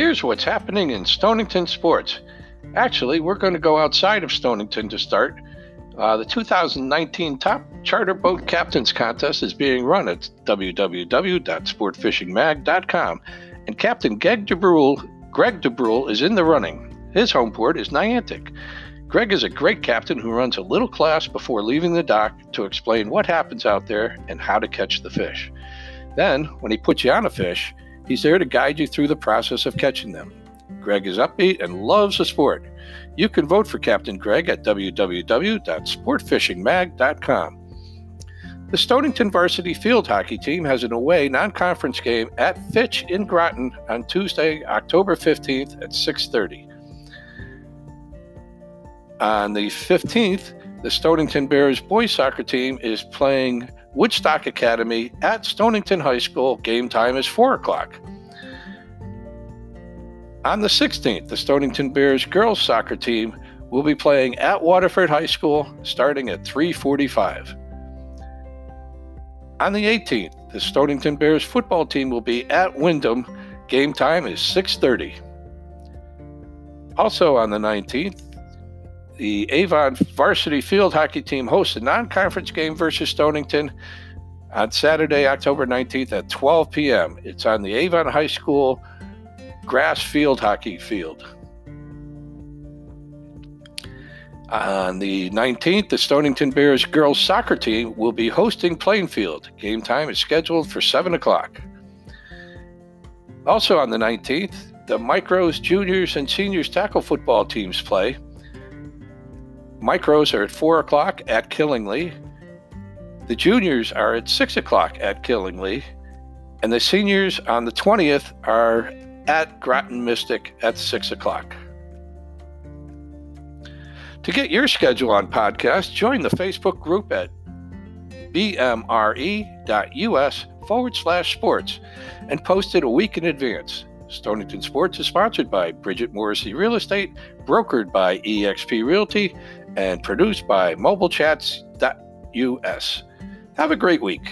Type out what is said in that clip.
Here's what's happening in Stonington sports. Actually, we're going to go outside of Stonington to start. Uh, the 2019 Top Charter Boat Captains Contest is being run at www.sportfishingmag.com, and Captain Greg DeBrule, Greg DeBrule is in the running. His home port is Niantic. Greg is a great captain who runs a little class before leaving the dock to explain what happens out there and how to catch the fish. Then, when he puts you on a fish, He's there to guide you through the process of catching them. Greg is upbeat and loves the sport. You can vote for Captain Greg at www.sportfishingmag.com. The Stonington varsity field hockey team has an away non-conference game at Fitch in Groton on Tuesday, October 15th at 6:30. On the 15th, the Stonington Bears boys soccer team is playing Woodstock Academy at Stonington High School. Game time is 4 o'clock. On the 16th, the Stonington Bears girls soccer team will be playing at Waterford High School starting at 3:45. On the 18th, the Stonington Bears football team will be at Windham. Game time is 6:30. Also on the 19th, the Avon varsity field hockey team hosts a non conference game versus Stonington on Saturday, October 19th at 12 p.m. It's on the Avon High School grass field hockey field. On the 19th, the Stonington Bears girls soccer team will be hosting Plainfield. Game time is scheduled for 7 o'clock. Also on the 19th, the Micros, Juniors, and Seniors tackle football teams play. Micros are at 4 o'clock at Killingly. The juniors are at 6 o'clock at Killingly. And the seniors on the 20th are at Groton Mystic at 6 o'clock. To get your schedule on podcast, join the Facebook group at bmre.us forward slash sports and post it a week in advance. Stonington Sports is sponsored by Bridget Morrissey Real Estate, brokered by eXp Realty, and produced by mobilechats.us. Have a great week.